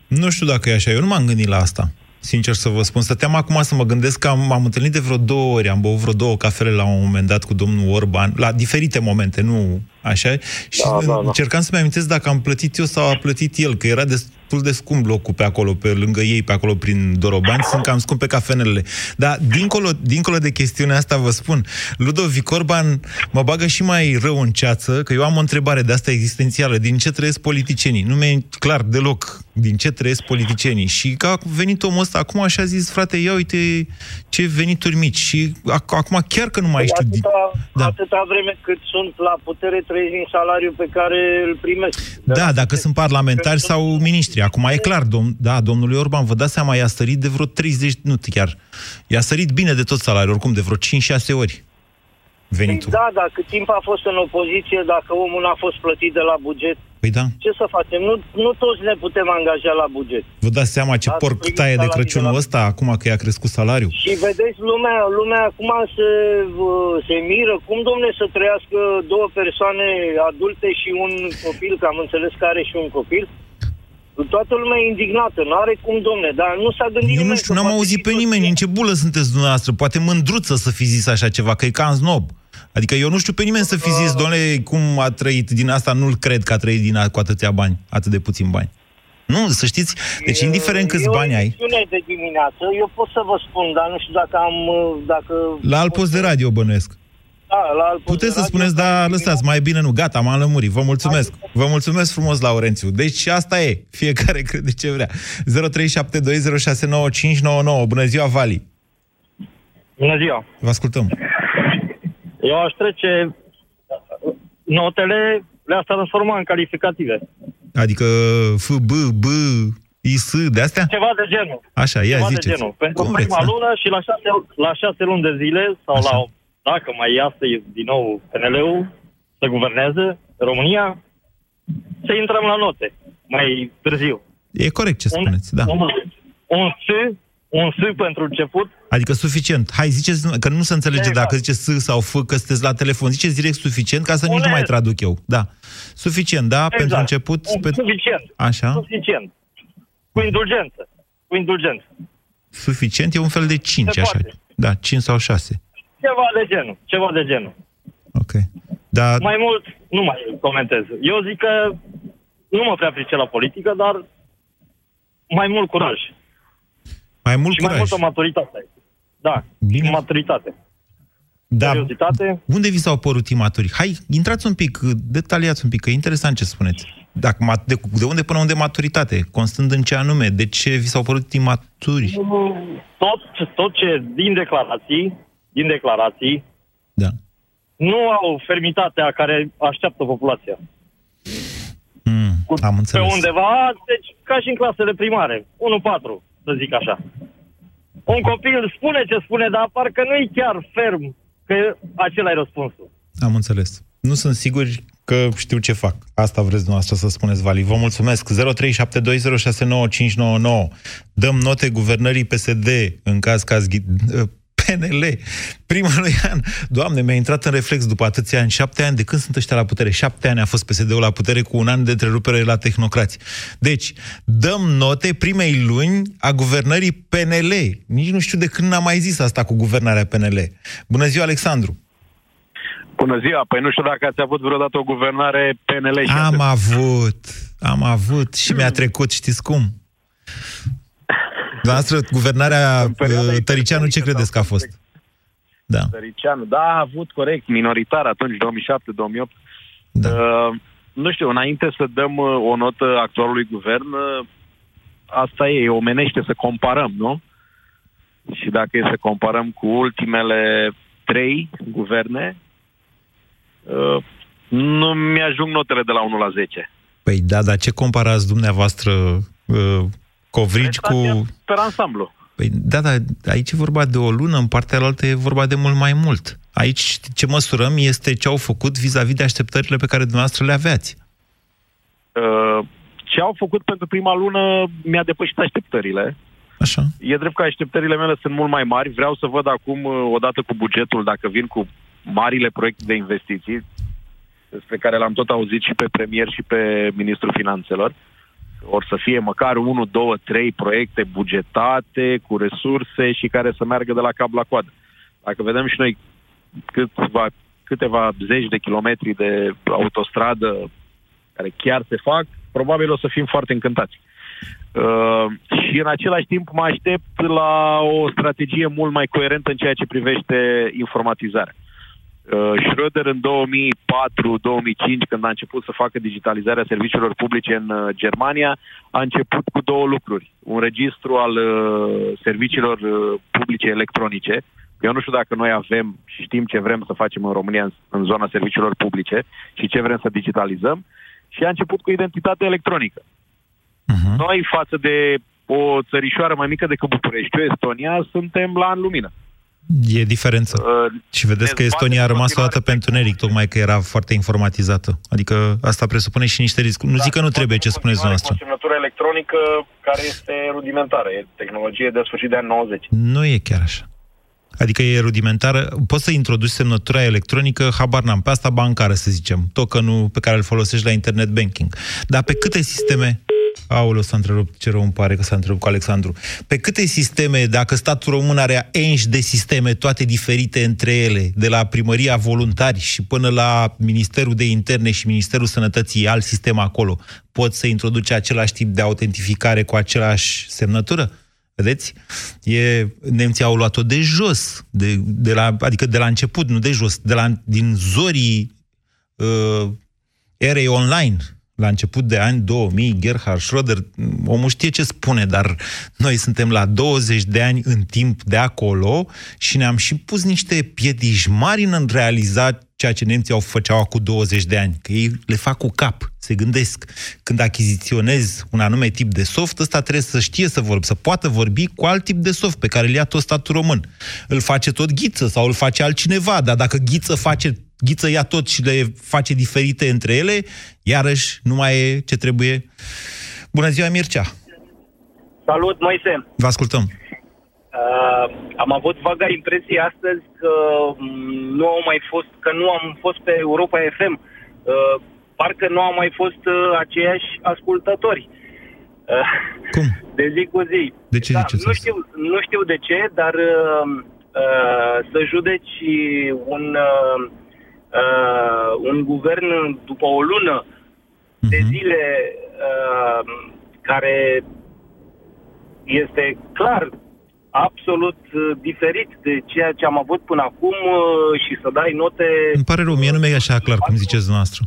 Nu știu dacă e așa, eu nu m-am gândit la asta. Sincer să vă spun, stăteam acum să mă gândesc că am, am întâlnit de vreo două ori, am băut vreo două cafele la un moment dat cu domnul Orban, la diferite momente, nu așa, și da, da, da. încercam să-mi amintesc dacă am plătit eu sau a plătit el, că era des, destul de scump locul pe acolo, pe lângă ei, pe acolo prin Dorobani, sunt cam scumpe cafenele. Dar dincolo, dincolo de chestiunea asta vă spun, Ludovic Orban mă bagă și mai rău în ceață, că eu am o întrebare de asta existențială. Din ce trăiesc politicienii? Nu mi-e clar deloc din ce trăiesc politicienii. Și că a venit omul ăsta, acum așa a zis, frate, ia uite ce venituri mici. Și acum chiar că nu mai știu... Atâta, da. atâta vreme cât sunt la putere trăiesc din salariul pe care îl primesc. Da, dacă sunt parlamentari sau miniștri noștri. Acum e clar, dom- da, domnului Orban, vă dați seama, i-a sărit de vreo 30, nu chiar, i-a sărit bine de tot salariul, oricum, de vreo 5-6 ori venitul. Păi da, dacă timp a fost în opoziție, dacă omul n-a fost plătit de la buget, păi da. ce să facem? Nu, nu toți ne putem angaja la buget. Vă dați seama ce da, porc taie de Crăciunul de la... ăsta, acum că i-a crescut salariul? Și vedeți, lumea, lumea acum se, se miră. Cum, domne, să trăiască două persoane adulte și un copil, că am înțeles că are și un copil? Toată lumea e indignată, nu are cum, domne, dar nu s-a gândit Eu nu știu, n-am auzit pe nimeni, în ce bulă sunteți dumneavoastră, poate mândruță să fi zis așa ceva, că e ca în snob. Adică eu nu știu pe nimeni să fi zis, uh. domnule, cum a trăit din asta, nu-l cred că a trăit din a, cu atâția bani, atât de puțin bani. Nu, să știți, deci indiferent câți bani ai... de dimineață, eu pot să vă spun, dar nu știu dacă am... Dacă... La alt post de radio bănuiesc. Da, la alt Puteți să spuneți, dar lăsați, mai bine nu. Gata, m-am lămurit. Vă mulțumesc. Vă mulțumesc frumos, Laurențiu. Deci asta e. Fiecare <laughs> crede ce vrea. 0372069599. Bună ziua, Vali. Bună ziua. Vă ascultăm. Eu aș trece notele le-aș transforma în calificative. Adică F, B, B, I, S, de astea? Ceva de genul. Așa, ia Ceva ziceți. de genul. Pentru Cum prima vreți, da? lună și la șase, la șase luni de zile sau Așa. la dacă mai iasă din nou PNL-ul să guverneze România, să intrăm la note mai târziu. E corect ce spuneți, un, da. Un, un S, un S pentru început. Adică suficient. Hai, ziceți, că nu se înțelege exact. dacă ziceți S sau F, că sunteți la telefon. Ziceți direct suficient, ca să nici nu mai traduc eu. Da. Suficient, da? Exact. Pentru început... Un, pe... Suficient. Așa. Suficient. Cu indulgență. Cu indulgență. Suficient e un fel de 5, așa. Da, 5 sau 6. Ceva de genul, ceva de genul. Ok. Dar... Mai mult, nu mai comentez. Eu zic că nu mă prea pricep la politică, dar mai mult curaj. Mai mult și curaj. mai multă maturitate. Da, Bine. maturitate. Da. Unde vi s-au părut imaturii? Hai, intrați un pic, detaliați un pic, că e interesant ce spuneți. Dacă, de, de unde până unde maturitate? Constând în ce anume? De ce vi s-au părut imaturi? Tot, tot ce din declarații, din declarații, da. nu au fermitatea care așteaptă populația. Mm, am înțeles. Pe undeva, deci ca și în clasele primare, 1-4, să zic așa. Un copil spune ce spune, dar parcă nu e chiar ferm că acela e răspunsul. Am înțeles. Nu sunt sigur că știu ce fac. Asta vreți dumneavoastră să spuneți, Vali. Vă mulțumesc. 0372069599. Dăm note guvernării PSD în caz că ați PNL. Primul an. Doamne, mi-a intrat în reflex după atâția ani. Șapte ani. De când sunt ăștia la putere? Șapte ani a fost PSD-ul la putere cu un an de întrerupere la tehnocrați. Deci, dăm note primei luni a guvernării PNL. Nici nu știu de când n-am mai zis asta cu guvernarea PNL. Bună ziua, Alexandru! Bună ziua! Păi nu știu dacă ați avut vreodată o guvernare PNL și Am atât. avut! Am avut și mi-a trecut, știți cum? Noastră, guvernarea uh, Tăricianu, ce credeți că a fost? Da. Tăricianu, da, a avut corect, minoritar atunci, 2007-2008. Da. Uh, nu știu, înainte să dăm uh, o notă actualului guvern, uh, asta e, omenește să comparăm, nu? Și dacă e să comparăm cu ultimele trei guverne, uh, nu mi-ajung notele de la 1 la 10. Păi da, dar ce comparați dumneavoastră uh, covrigi cu... Per ansamblu. Păi da, da, aici e vorba de o lună, în partea altă e vorba de mult mai mult. Aici ce măsurăm este ce au făcut vis-a-vis de așteptările pe care dumneavoastră le aveați. Uh, ce au făcut pentru prima lună mi-a depășit așteptările. Așa. E drept că așteptările mele sunt mult mai mari. Vreau să văd acum, uh, odată cu bugetul, dacă vin cu marile proiecte de investiții, despre care l-am tot auzit și pe premier și pe ministrul finanțelor, or să fie măcar 1, 2, 3 proiecte bugetate, cu resurse și care să meargă de la cap la coadă. Dacă vedem și noi câteva, câteva zeci de kilometri de autostradă care chiar se fac, probabil o să fim foarte încântați. Uh, și în același timp mă aștept la o strategie mult mai coerentă în ceea ce privește informatizarea. Uh, Schröder în 2004-2005, când a început să facă digitalizarea serviciilor publice în uh, Germania, a început cu două lucruri. Un registru al uh, serviciilor uh, publice electronice. Eu nu știu dacă noi avem și știm ce vrem să facem în România în, în zona serviciilor publice și ce vrem să digitalizăm. Și a început cu identitatea electronică. Uh-huh. Noi, față de o țărișoară mai mică decât București, Estonia, suntem la an lumină. E diferență. Uh, și vedeți că Estonia a rămas o dată pe întuneric, tocmai că era foarte informatizată. Adică asta presupune și niște riscuri. Nu da, zic că nu trebuie ce spuneți dumneavoastră. Semnătura electronică care este rudimentară, e tehnologie de sfârșit de ani 90. Nu e chiar așa. Adică e rudimentară. Poți să introduci semnătura electronică, habar n-am, pe asta bancară, să zicem, tokenul pe care îl folosești la internet banking. Dar pe câte sisteme Aoleu, s-a întrerupt, ce rău îmi pare că s-a întrerupt cu Alexandru. Pe câte sisteme, dacă statul român are enși de sisteme, toate diferite între ele, de la primăria voluntari și până la Ministerul de Interne și Ministerul Sănătății, alt sistem acolo, pot să introduce același tip de autentificare cu același semnătură? Vedeți? E, nemții au luat-o de jos, de, de la, adică de la început, nu de jos, de la, din zorii uh, erei online, la început de ani 2000, Gerhard Schröder, omul știe ce spune, dar noi suntem la 20 de ani în timp de acolo și ne-am și pus niște piedici mari în realiza ceea ce nemții au făceau cu 20 de ani, că ei le fac cu cap, se gândesc. Când achiziționezi un anume tip de soft, ăsta trebuie să știe să vorbi, să poată vorbi cu alt tip de soft pe care îl ia tot statul român. Îl face tot ghiță sau îl face altcineva, dar dacă ghiță face Ghiță ia tot și le face diferite între ele, iarăși nu mai e ce trebuie. Bună ziua, Mircea! Salut, Moise! Vă ascultăm! Uh, am avut vaga impresie astăzi că mm, nu au mai fost, că nu am fost pe Europa FM. Uh, parcă nu au mai fost uh, aceiași ascultători. Uh, Cum? <laughs> De zi cu zi. De ce da, ziceți nu știu, nu știu de ce, dar uh, uh, să judeci un uh, uh, un guvern după o lună uh-huh. de mhm. zile uh, care este clar absolut uh, diferit de ceea ce am avut până acum uh, și să dai note... Îmi pare rău, mie nu mi-e așa clar cum ziceți noastră.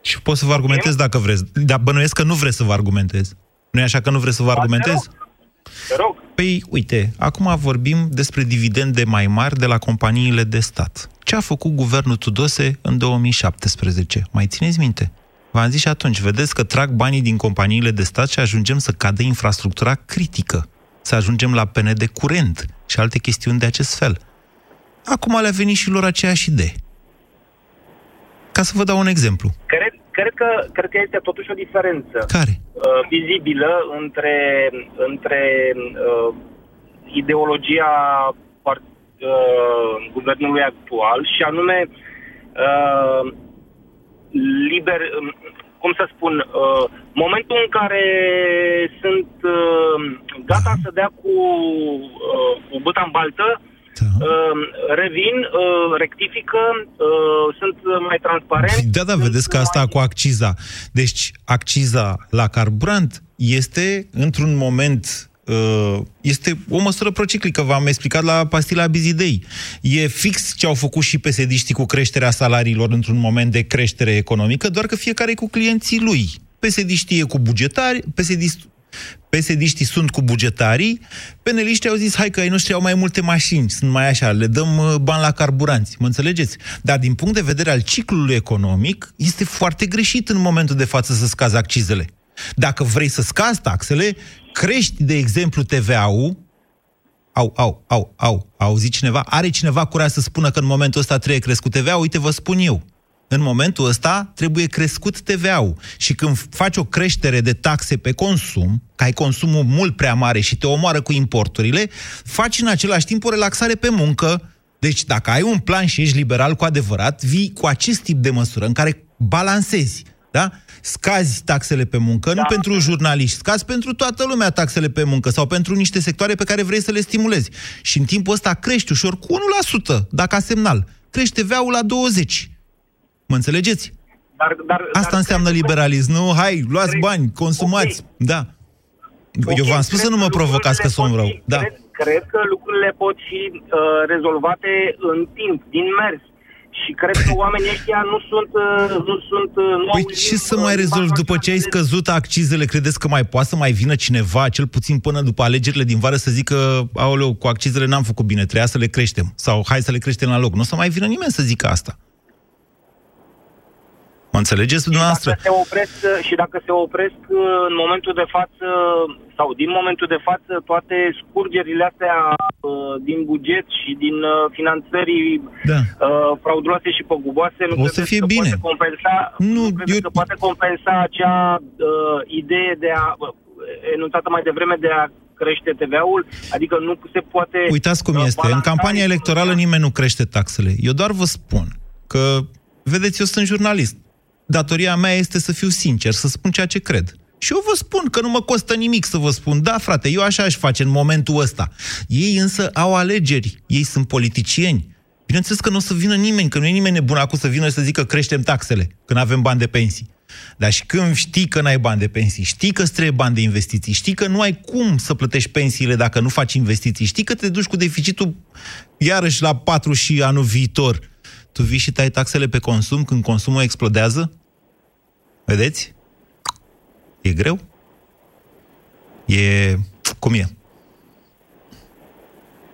Și pot să vă argumentez dacă vreți. Dar bănuiesc că nu vreți să vă argumentez. Nu e așa că nu vreți să vă argumentez? Te rog. Păi, uite, acum vorbim despre dividende mai mari de la companiile de stat. Ce a făcut guvernul Tudose în 2017? Mai țineți minte? V-am zis și atunci, vedeți că trag banii din companiile de stat și ajungem să cadă infrastructura critică, să ajungem la pene de curent și alte chestiuni de acest fel. Acum le-a venit și lor aceeași idee. Ca să vă dau un exemplu. Cred, cred, că, cred că este totuși o diferență Care? Uh, vizibilă între, între uh, ideologia part, uh, guvernului actual și anume uh, liber, um, cum să spun, uh, momentul în care sunt uh, gata să dea cu, uh, cu băta în baltă, da. uh, revin, uh, rectifică, uh, sunt mai transparenți. Da, da, vedeți că asta cu acciza. Deci, acciza la carburant este, într-un moment uh, este o măsură prociclică, v-am explicat la pastila Bizidei. E fix ce au făcut și psd cu creșterea salariilor într-un moment de creștere economică, doar că fiecare e cu clienții lui. psd e cu bugetari, psd psd sunt cu bugetarii, peneliștii au zis, hai că ai noștri au mai multe mașini, sunt mai așa, le dăm uh, bani la carburanți, mă înțelegeți? Dar din punct de vedere al ciclului economic, este foarte greșit în momentul de față să scazi accizele. Dacă vrei să scazi taxele, crești, de exemplu, TVA-ul, au, au, au, au, auzi cineva? Are cineva curaj să spună că în momentul ăsta trebuie crescut TVA? Uite, vă spun eu. În momentul ăsta trebuie crescut TVA-ul. Și când faci o creștere de taxe pe consum, că ai consumul mult prea mare și te omoară cu importurile, faci în același timp o relaxare pe muncă. Deci dacă ai un plan și ești liberal cu adevărat, vii cu acest tip de măsură în care balancezi. Da? Scazi taxele pe muncă, da. nu pentru jurnaliști, scazi pentru toată lumea taxele pe muncă sau pentru niște sectoare pe care vrei să le stimulezi. Și în timpul ăsta crești ușor cu 1%, dacă semnal. Crește TVA-ul la 20%. Mă înțelegeți? Dar, dar, Asta dar înseamnă liberalism, nu? Hai, luați cred, bani, consumați. Okay. Da. Okay, Eu v-am spus să nu mă provocați că sunt rău. Da. Cred, cred că lucrurile pot fi uh, rezolvate în timp, din mers. Și cred că oamenii ăștia nu sunt... Uh, nu sunt uh, nu păi ce să mai rezolvi după ce ai scăzut accizele? Credeți că mai poate să mai vină cineva, cel puțin până după alegerile din vară, să zică, aoleu, cu accizele n-am făcut bine, trebuia să le creștem. Sau hai să le creștem la loc. Nu o să mai vină nimeni să zică asta. Mă înțelegeți dumneavoastră? Și dacă, se opresc, și dacă se opresc în momentul de față, sau din momentul de față, toate scurgerile astea uh, din buget și din uh, finanțării da. uh, frauduloase și păguboase, nu o să fie că bine. Poate compensa, nu, nu eu... că poate compensa acea uh, idee de a uh, enunțată mai devreme de a crește TVA-ul, adică nu se poate... Uitați cum este, în campania electorală nimeni nu crește taxele. Eu doar vă spun că, vedeți, eu sunt jurnalist datoria mea este să fiu sincer, să spun ceea ce cred. Și eu vă spun că nu mă costă nimic să vă spun, da, frate, eu așa aș face în momentul ăsta. Ei însă au alegeri, ei sunt politicieni. Bineînțeles că nu o să vină nimeni, că nu e nimeni nebun acum să vină și să zică creștem taxele, când avem bani de pensii. Dar și când știi că n-ai bani de pensii, știi că îți trebuie bani de investiții, știi că nu ai cum să plătești pensiile dacă nu faci investiții, știi că te duci cu deficitul iarăși la 4 și anul viitor, tu vii și tai taxele pe consum când consumul explodează? Vedeți? E greu? E... cum e?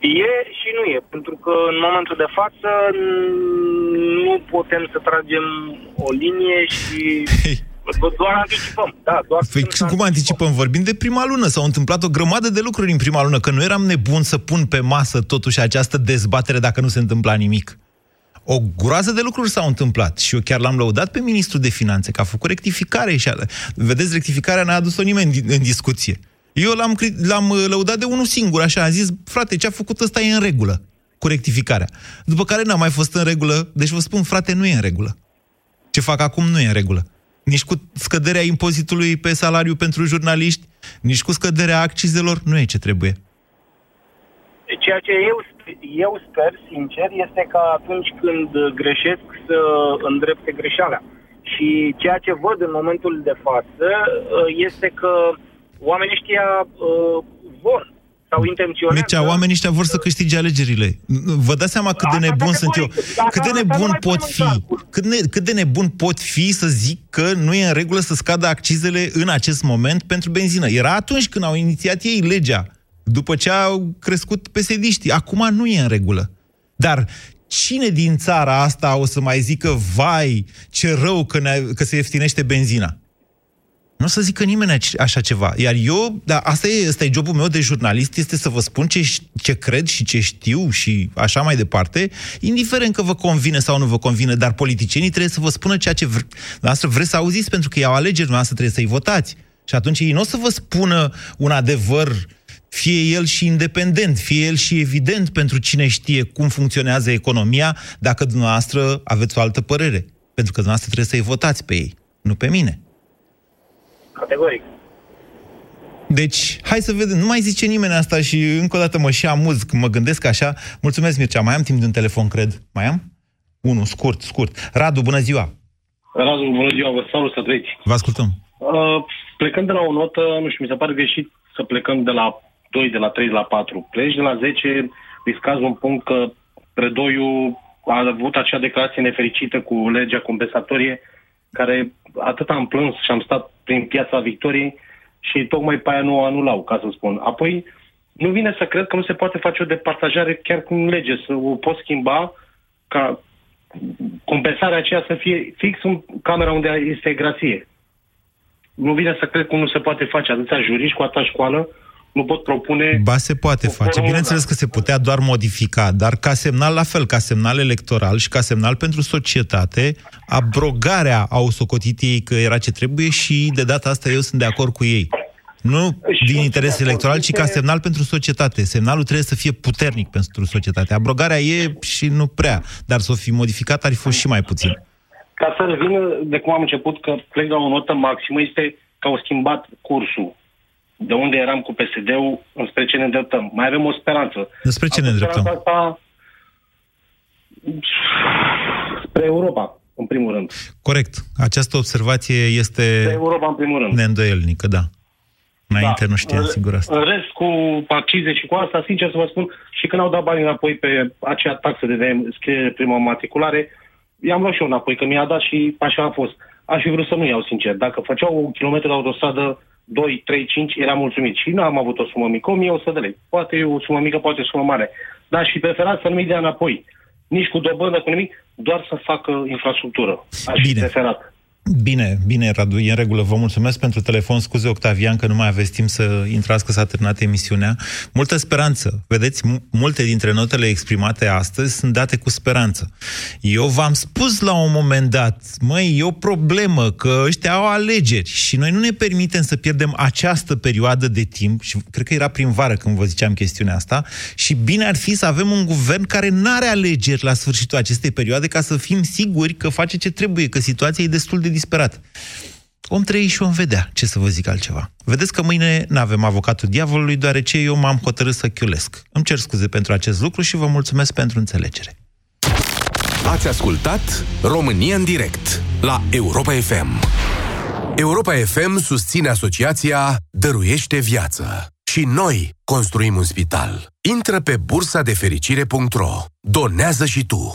E și nu e, pentru că în momentul de față nu putem să tragem o linie și <laughs> doar anticipăm. Da, doar păi, cum anticipăm? anticipăm? Vorbim de prima lună. S-au întâmplat o grămadă de lucruri în prima lună, că nu eram nebun să pun pe masă totuși această dezbatere dacă nu se întâmpla nimic. O groază de lucruri s-au întâmplat și eu chiar l-am lăudat pe ministrul de finanțe, că a făcut rectificare și a... vedeți, rectificarea n-a adus-o nimeni în, în discuție. Eu l-am, l-am uh, lăudat de unul singur, așa, a zis, frate, ce a făcut ăsta e în regulă cu rectificarea. După care n-a mai fost în regulă, deci vă spun, frate, nu e în regulă. Ce fac acum nu e în regulă. Nici cu scăderea impozitului pe salariu pentru jurnaliști, nici cu scăderea accizelor, nu e ce trebuie. Ceea ce eu eu sper, sincer, este că atunci când greșesc să îndrepte greșeala. Și ceea ce văd în momentul de față uh, este că oamenii ăștia uh, vor sau intenționează... Mircea, oamenii ăștia vor să câștige alegerile. Vă dați seama cât de nebun sunt eu. Cât de nebun pot fi? Cât, ne, cât de nebun pot fi să zic că nu e în regulă să scadă accizele în acest moment pentru benzină? Era atunci când au inițiat ei legea după ce au crescut pesediștii. Acum nu e în regulă. Dar cine din țara asta o să mai zică, vai, ce rău că, ne, că se ieftinește benzina? Nu o să zică nimeni așa ceva. Iar eu, da, asta e, asta e jobul meu de jurnalist, este să vă spun ce, ce cred și ce știu și așa mai departe, indiferent că vă convine sau nu vă convine, dar politicienii trebuie să vă spună ceea ce vre, noastră vreți să auziți, pentru că iau alegeri, noastră trebuie să-i votați. Și atunci ei nu o să vă spună un adevăr uh, fie el și independent, fie el și evident pentru cine știe cum funcționează economia, dacă dumneavoastră aveți o altă părere. Pentru că dumneavoastră trebuie să-i votați pe ei, nu pe mine. Categoric. Deci, hai să vedem. Nu mai zice nimeni asta și încă o dată mă și amuz când mă gândesc așa. Mulțumesc, Mircea. Mai am timp de un telefon, cred. Mai am? Unu, scurt, scurt. Radu, bună ziua! Radu, bună ziua, vă salut, să treci. Vă ascultăm. Uh, plecând de la o notă, nu știu, mi se pare greșit să plecăm de la 2, de la 3, de la 4. Pleci de la 10, riscați un punct că predoiul a avut acea declarație nefericită cu legea compensatorie, care atât am plâns și am stat prin piața Victoriei și tocmai pe aia nu o anulau, ca să spun. Apoi, nu vine să cred că nu se poate face o departajare chiar cu lege, să o pot schimba ca compensarea aceea să fie fix în camera unde este grație. Nu vine să cred cum nu se poate face atâția juriști cu atâta școală, nu pot propune... Ba, se poate face. Bineînțeles că se putea doar modifica, dar ca semnal la fel, ca semnal electoral și ca semnal pentru societate, abrogarea au socotit ei că era ce trebuie și de data asta eu sunt de acord cu ei. Nu din interes electoral, ci ca semnal pentru societate. Semnalul trebuie să fie puternic pentru societate. Abrogarea e și nu prea, dar să o fi modificat ar fi fost și mai puțin. Ca să revin de cum am început, că plec la o notă maximă, este că au schimbat cursul. De unde eram cu PSD-ul, înspre ce ne îndreptăm. Mai avem o speranță. Despre ce ne îndreptăm? Asta spre Europa, în primul rând. Corect. Această observație este Spre Europa, în primul rând. neîndoielnică, da. Înainte da. nu știam sigur asta. În rest, cu accize și cu asta, sincer să vă spun, și când au dat bani înapoi pe acea taxă de scriere prima matriculare, i-am luat și eu înapoi, că mi-a dat și așa a fost. Aș fi vrut să nu iau, sincer. Dacă făceau un kilometru de autostradă 2, 3, 5, eram mulțumit. Și nu am avut o sumă mică, 1100 de lei. Poate e o sumă mică, poate o sumă mare. Dar și preferat să nu-mi dea înapoi. Nici cu dobândă, cu nimic, doar să facă infrastructură. Aș Bine. fi preferat. Bine, bine, Radu, e în regulă. Vă mulțumesc pentru telefon. Scuze, Octavian, că nu mai aveți timp să intrați, că s-a terminat emisiunea. Multă speranță. Vedeți, m- multe dintre notele exprimate astăzi sunt date cu speranță. Eu v-am spus la un moment dat, măi, e o problemă că ăștia au alegeri și noi nu ne permitem să pierdem această perioadă de timp, și cred că era prin vară când vă ziceam chestiunea asta, și bine ar fi să avem un guvern care nu are alegeri la sfârșitul acestei perioade ca să fim siguri că face ce trebuie, că situația e destul de disperat. Om trăi și om vedea, ce să vă zic altceva. Vedeți că mâine nu avem avocatul diavolului, deoarece eu m-am hotărât să chiulesc. Îmi cer scuze pentru acest lucru și vă mulțumesc pentru înțelegere. Ați ascultat România în direct la Europa FM. Europa FM susține asociația Dăruiește Viață. Și noi construim un spital. Intră pe bursa de fericire.ro. Donează și tu.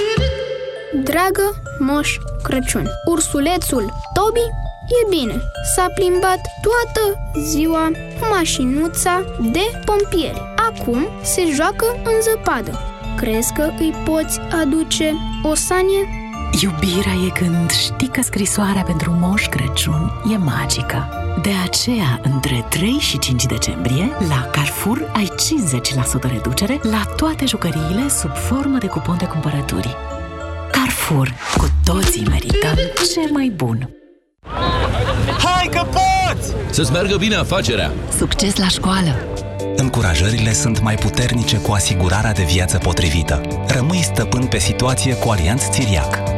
Dragă Moș Crăciun, ursulețul Tobi e bine. S-a plimbat toată ziua cu mașinuța de pompieri. Acum se joacă în zăpadă. Crezi că îi poți aduce o sanie? Iubirea e când știi că scrisoarea pentru Moș Crăciun e magică. De aceea, între 3 și 5 decembrie, la Carrefour ai 50% reducere la toate jucăriile sub formă de cupon de cumpărături. Carrefour. Cu toții merităm ce mai bun. Hai că poți! Să-ți meargă bine afacerea! Succes la școală! Încurajările sunt mai puternice cu asigurarea de viață potrivită. Rămâi stăpân pe situație cu Alianț Țiriac.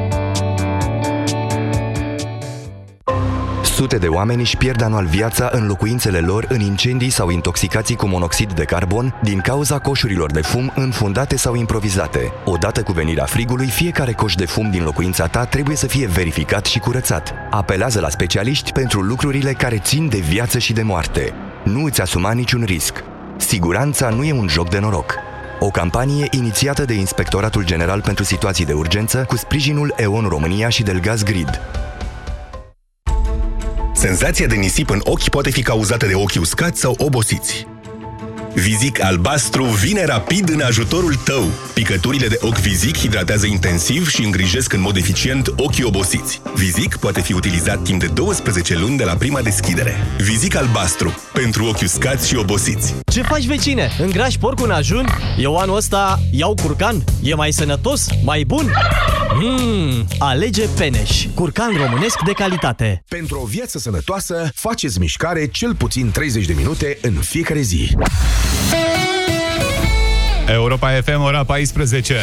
Sute de oameni își pierd anual viața în locuințele lor în incendii sau intoxicații cu monoxid de carbon din cauza coșurilor de fum înfundate sau improvizate. Odată cu venirea frigului, fiecare coș de fum din locuința ta trebuie să fie verificat și curățat. Apelează la specialiști pentru lucrurile care țin de viață și de moarte. Nu îți asuma niciun risc. Siguranța nu e un joc de noroc. O campanie inițiată de Inspectoratul General pentru Situații de Urgență cu sprijinul EON România și Delgaz Grid. Senzația de nisip în ochi poate fi cauzată de ochi uscați sau obosiți. Vizic albastru vine rapid în ajutorul tău. Picăturile de ochi Vizic hidratează intensiv și îngrijesc în mod eficient ochii obosiți. Vizic poate fi utilizat timp de 12 luni de la prima deschidere. Vizic albastru. Pentru ochi uscați și obosiți. Ce faci, vecine? Îngrași porcul în ajun? Eu anul ăsta iau curcan. E mai sănătos? Mai bun? Mmm, alege Peneș. Curcan românesc de calitate. Pentru o viață sănătoasă, faceți mișcare cel puțin 30 de minute în fiecare zi. Europa FM, ora 14.